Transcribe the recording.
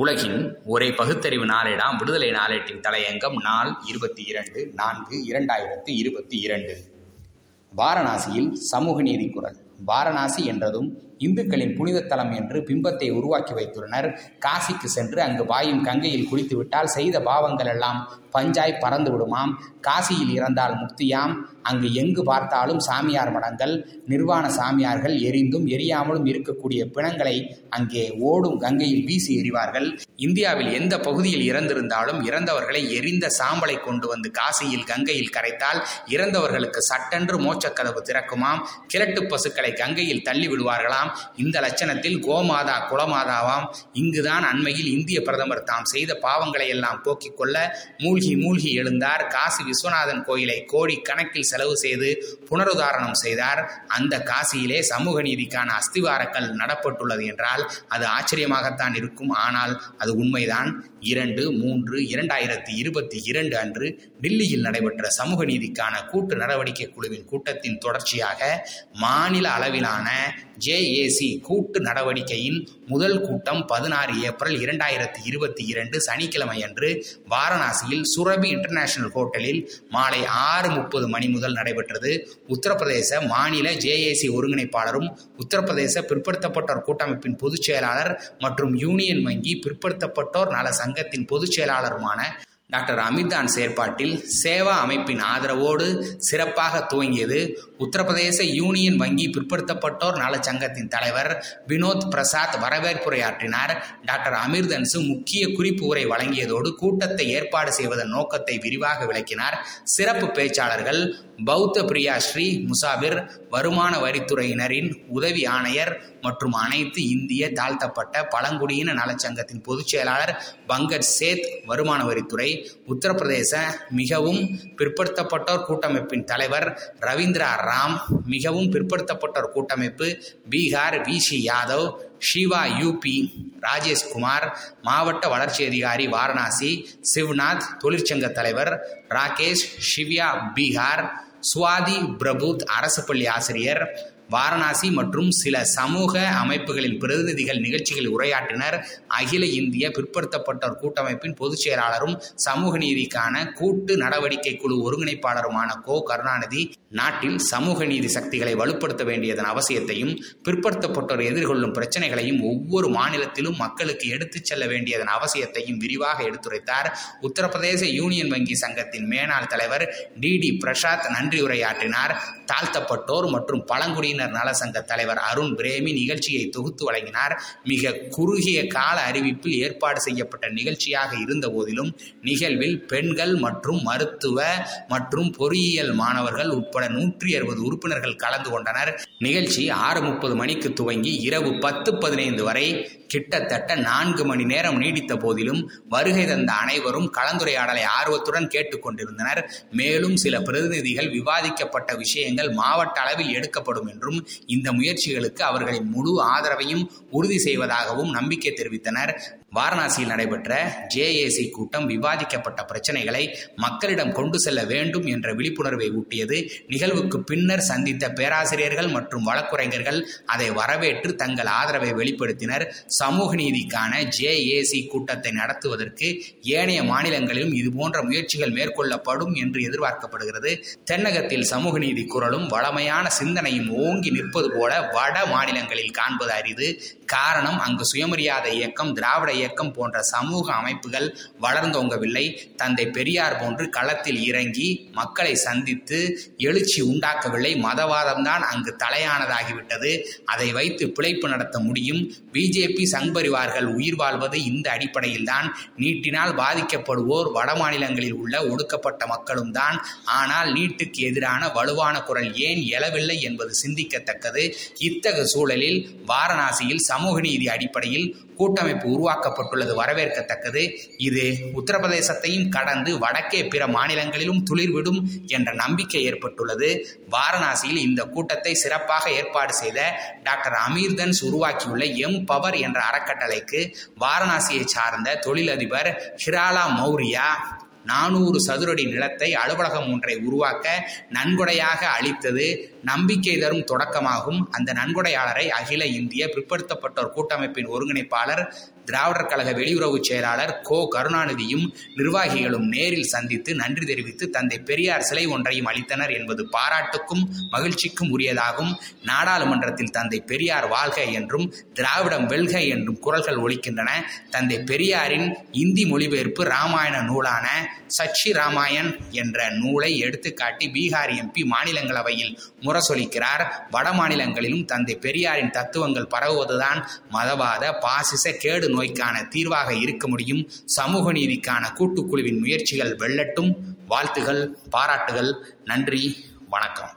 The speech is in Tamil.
உலகின் ஒரே பகுத்தறிவு நாளேடாம் விடுதலை நாளேட்டின் தலையங்கம் நாள் இருபத்தி இரண்டு நான்கு இரண்டாயிரத்து இருபத்தி இரண்டு. வாரணாசியில் சமூக நீதி குரல். வாரணாசி என்றதும் இந்துக்களின் புனித தலம் என்று பிம்பத்தை உருவாக்கி வைத்துள்ளனர். காசிக்கு சென்று அங்கு வாயும் கங்கையில் குளித்துவிட்டால் செய்த பாவங்கள் எல்லாம் பஞ்சாய் பறந்து விடுமாம். காசியில் இறந்தால் முக்தியாம். அங்கு எங்கு பார்த்தாலும் சாமியார் மடங்கள் நிர்வாண சாமியார்கள் எரிந்தும் எரியாமலும் இருக்கக்கூடிய பிணங்களை அங்கே ஓடும் கங்கையில் வீசி எறிவார்கள். இந்தியாவில் எந்த பகுதியில் இறந்திருந்தாலும் இறந்தவர்களை எரிந்த சாம்பலை கொண்டு வந்து காசியில் கங்கையில் கரைத்தால் இறந்தவர்களுக்கு சட்டென்று மோட்சக்கதவு திறக்குமாம். கிழட்டு பசுக்களை கங்கையில் தள்ளி விடுவார்களாம் இந்த லட்சணத்தில் கோமாதா குலமாதாவாம். இங்குதான் அண்மையில் இந்திய பிரதமர் தாம் செய்த பாவங்களை எல்லாம் போக்கிக் கொள்ள மூழ்கி மூழ்கி எழுந்தார். காசி விஸ்வநாதன் கோயிலை கோடி கணக்கில் செலவு செய்து புனருதாரணம் செய்தார். அந்த காசியிலே சமூக நீதிக்கான அஸ்திவாரக்கல் நடப்பட்டுள்ளது என்றால் அது ஆச்சரியமாகத்தான் இருக்கும். ஆனால் அது உண்மைதான். இரண்டு மூன்று இரண்டாயிரத்தி இருபத்தி இரண்டு அன்று டில்லியில் நடைபெற்ற சமூக நீதிக்கான கூட்டு நடவடிக்கை குழுவின் கூட்டத்தின் தொடர்ச்சியாக மாநில அளவிலான ஜே ஏசி கூட்டு நடவடிக்கையின் முதல் கூட்டம் பதினாறு ஏப்ரல் இரண்டாயிரத்தி இருபத்தி இரண்டு சனிக்கிழமை அன்று வாரணாசியில் சுரபி இன்டர்நேஷனல் ஹோட்டலில் மாலை ஆறு முப்பது மணி முதல் நடைபெற்றது. உத்தரப்பிரதேச மாநில ஜேஏசி ஒருங்கிணைப்பாளரும் உத்தரப்பிரதேச பிற்படுத்தப்பட்டோர் கூட்டமைப்பின் பொதுச் செயலாளர் மற்றும் யூனியன் வங்கி பிற்படுத்தப்பட்டோர் நல சங்கத்தின் பொதுச் செயலாளருமான டாக்டர் அமித்தான் செயற்பாட்டில் சேவா அமைப்பின் ஆதரவோடு சிறப்பாக துவங்கியது. உத்தரப்பிரதேச யூனியன் வங்கி பிற்படுத்தப்பட்டோர் நலச்சங்கத்தின் தலைவர் வினோத் பிரசாத் வரவேற்புரையாற்றினார். டாக்டர் அமிர்தன்சு முக்கிய குறிப்பு உரை வழங்கியதோடு கூட்டத்தை ஏற்பாடு செய்வதன் நோக்கத்தை விரிவாக விளக்கினார். சிறப்பு பேச்சாளர்கள் பௌத்த பிரியா ஸ்ரீ முசாபிர் வருமான வரித்துறையினரின் உதவி ஆணையர் மற்றும் அனைத்து இந்திய தாழ்த்தப்பட்ட பழங்குடியின நலச்சங்கத்தின் பொதுச் செயலாளர் பங்கஜ் சேத் வருமான வரித்துறை உத்தரப்பிரதேச மிகவும் பிற்படுத்தப்பட்டோர் கூட்டமைப்பின் தலைவர் ரவீந்திரா ராம் மிகவும் பிற்படுத்தப்பட்டோர் கூட்டமைப்பு. Bihar V. C. Yadav Shiva UP Rajeshkumar மாவட்ட வளர்ச்சி அதிகாரி வாரணாசி சிவ்நாத் தொழிற்சங்க தலைவர் ராகேஷ் ஷிவ்யா பீகார் சுவாதி பிரபுத் அரசு பள்ளி ஆசிரியர் வாரணாசி மற்றும் சில சமூக அமைப்புகளின் பிரதிநிதிகள் நிகழ்ச்சிகளில் உரையாற்றினர். அகில இந்திய பிற்படுத்தப்பட்டோர் கூட்டமைப்பின் பொதுச் செயலாளரும் சமூக நீதிக்கான கூட்டு நடவடிக்கை குழு ஒருங்கிணைப்பாளருமான கோ. கருணாநிதி நாட்டில் சமூக நீதி சக்திகளை வலுப்படுத்த வேண்டியதன் அவசியத்தையும் பிற்படுத்தப்பட்டோர் எதிர்கொள்ளும் பிரச்சனைகளையும் ஒவ்வொரு மாநிலத்திலும் மக்களுக்கு எடுத்துச் செல்ல வேண்டியதன் அவசியத்தையும் விரிவாக எடுத்துரைத்தார். உத்தரப்பிரதேச யூனியன் வங்கி சங்கத்தின் மேனாள் தலைவர் டி. டி. பிரசாத் நன்றி உரையாற்றினார் தாழ்த்தப்பட்டோர் மற்றும் பழங்குடியினர் நலசங்க தலைவர் அருண் பிரேமி நிகழ்ச்சியை தொகுத்து வழங்கினார். மிக குறுகிய கால அறிவிப்பில் ஏற்பாடு செய்யப்பட்ட நிகழ்ச்சியாக இருந்த போதிலும் நிகழ்வில் பெண்கள் மற்றும் மருத்துவ மற்றும் பொறியியல் மாணவர்கள் உட்பட நூற்றி அறுபது உறுப்பினர்கள் கலந்து கொண்டனர். நிகழ்ச்சி ஆறு முப்பது மணிக்கு துவங்கி இரவு பத்து பதினைந்து வரை கிட்டத்தட்ட நான்கு மணி நேரம் நீடித்த போதிலும் வருகை தந்த அனைவரும் கலந்துரையாடலை ஆர்வத்துடன் கேட்டுக்கொண்டிருந்தனர். மேலும் சில பிரதிநிதிகள் விவாதிக்கப்பட்ட விஷயங்கள் மாவட்ட அளவில் எடுக்கப்படும் என்றும் இந்த முயற்சிகளுக்கு அவர்களின் முழு ஆதரவையும் உறுதி செய்வதாகவும் நம்பிக்கை தெரிவித்தனர். வாரணாசியில் நடைபெற்ற ஜேஏசி கூட்டம் விவாதிக்கப்பட்ட பிரச்சனைகளை மக்களிடம் கொண்டு செல்ல வேண்டும் என்ற விழிப்புணர்வை ஊட்டியது. நிகழ்வுக்கு பின்னர் சந்தித்த பேராசிரியர்கள் மற்றும் வழக்குரைஞர்கள் அதை வரவேற்று தங்கள் ஆதரவை வெளிப்படுத்தினர். சமூக நீதிக்கான ஜேஏசி கூட்டத்தை நடத்துவதற்கு ஏனைய மாநிலங்களிலும் இதுபோன்ற முயற்சிகள் மேற்கொள்ளப்படும் என்று எதிர்பார்க்கப்படுகிறது. தென்னகத்தில் சமூக நீதி குரலும் வளமையான சிந்தனையும் ஓங்கி நிற்பது போல வட மாநிலங்களில் காண்பது அரிது. காரணம் அங்கு சுயமரியாதை இயக்கம் திராவிட இயக்கம் போன்ற சமூக அமைப்புகள் வளர்ந்தோங்கவில்லை தந்தை பெரியார் போன்று களத்தில் இறங்கி மக்களை சந்தித்து எழுச்சி உண்டாக்கவில்லை. மதவாதம்தான் அங்கு தலையானதாகிவிட்டது. அதை வைத்து பிழைப்பு நடத்த முடியும். பிஜேபி சங்பரிவார்கள் உயிர் வாழ்வது இந்த அடிப்படையில்தான். நீட்டினால் பாதிக்கப்படுவோர் வட மாநிலங்களில் உள்ள ஒடுக்கப்பட்ட மக்களும் தான். ஆனால் நீட்டுக்கு எதிரான வலுவான குரல் ஏன் எழவில்லை என்பது சிந்திக்கத்தக்கது. இத்தகைய சூழலில் வாரணாசியில் சமூக நீதி அடிப்படையில் கூட்டமைப்பு உருவாக்கப்பட்டுள்ளது. வரவேற்கத்தக்கது இது. உத்தரப்பிரதேசத்தையும் கடந்து வடக்கே பிற மாநிலங்களிலும் துளிர்விடும் என்ற நம்பிக்கை ஏற்பட்டுள்ளது. வாரணாசியில் இந்த கூட்டத்தை சிறப்பாக ஏற்பாடு செய்த டாக்டர் அமீர்தன்ஸ் உருவாக்கியுள்ள எம் பவர் என்ற அறக்கட்டளைக்கு வாரணாசியை சார்ந்த தொழிலதிபர் ஹிராலா மௌரியா நானூறு சதுரடி நிலத்தை அலுவலகம் ஒன்றை உருவாக்க நன்கொடையாக அளித்தது. நம்பிக்கை தரும் தொடக்கமாகும். அந்த நன்கொடையாளரை அகில இந்திய பிற்படுத்தப்பட்டோர் கூட்டமைப்பின் ஒருங்கிணைப்பாளர் திராவிடர் கழக வெளியுறவு செயலாளர் கோ. கருணாநிதியும் நிர்வாகிகளும் நேரில் சந்தித்து நன்றி தெரிவித்து தந்தை பெரியார் சிலை ஒன்றையும் அளித்தனர் என்பது பாராட்டுக்கும் மகிழ்ச்சிக்கும் உரியதாகும். நாடாளுமன்றத்தில் தந்தை பெரியார் வாழ்க என்றும் திராவிடம் வெல்க என்றும் குரல்கள் ஒலிக்கின்றன. தந்தை பெரியாரின் இந்தி மொழிபெயர்ப்பு ராமாயண நூலான சச்சி ராமாயண் என்ற நூலை எடுத்துக்காட்டி பீகார் எம்பி மாநிலங்களவையில் முரசொலிக்கிறார் வட மாநிலங்களிலும் தந்தை பெரியாரின் தத்துவங்கள் பரவுவதுதான் மதவாத பாசிச கேடு நோய்க்கான தீர்வாக இருக்க முடியும். சமூக நீதிக்கான கூட்டுக்குழுவின் முயற்சிகள் வெல்லட்டும். வாழ்த்துகள் பாராட்டுகள். நன்றி வணக்கம்.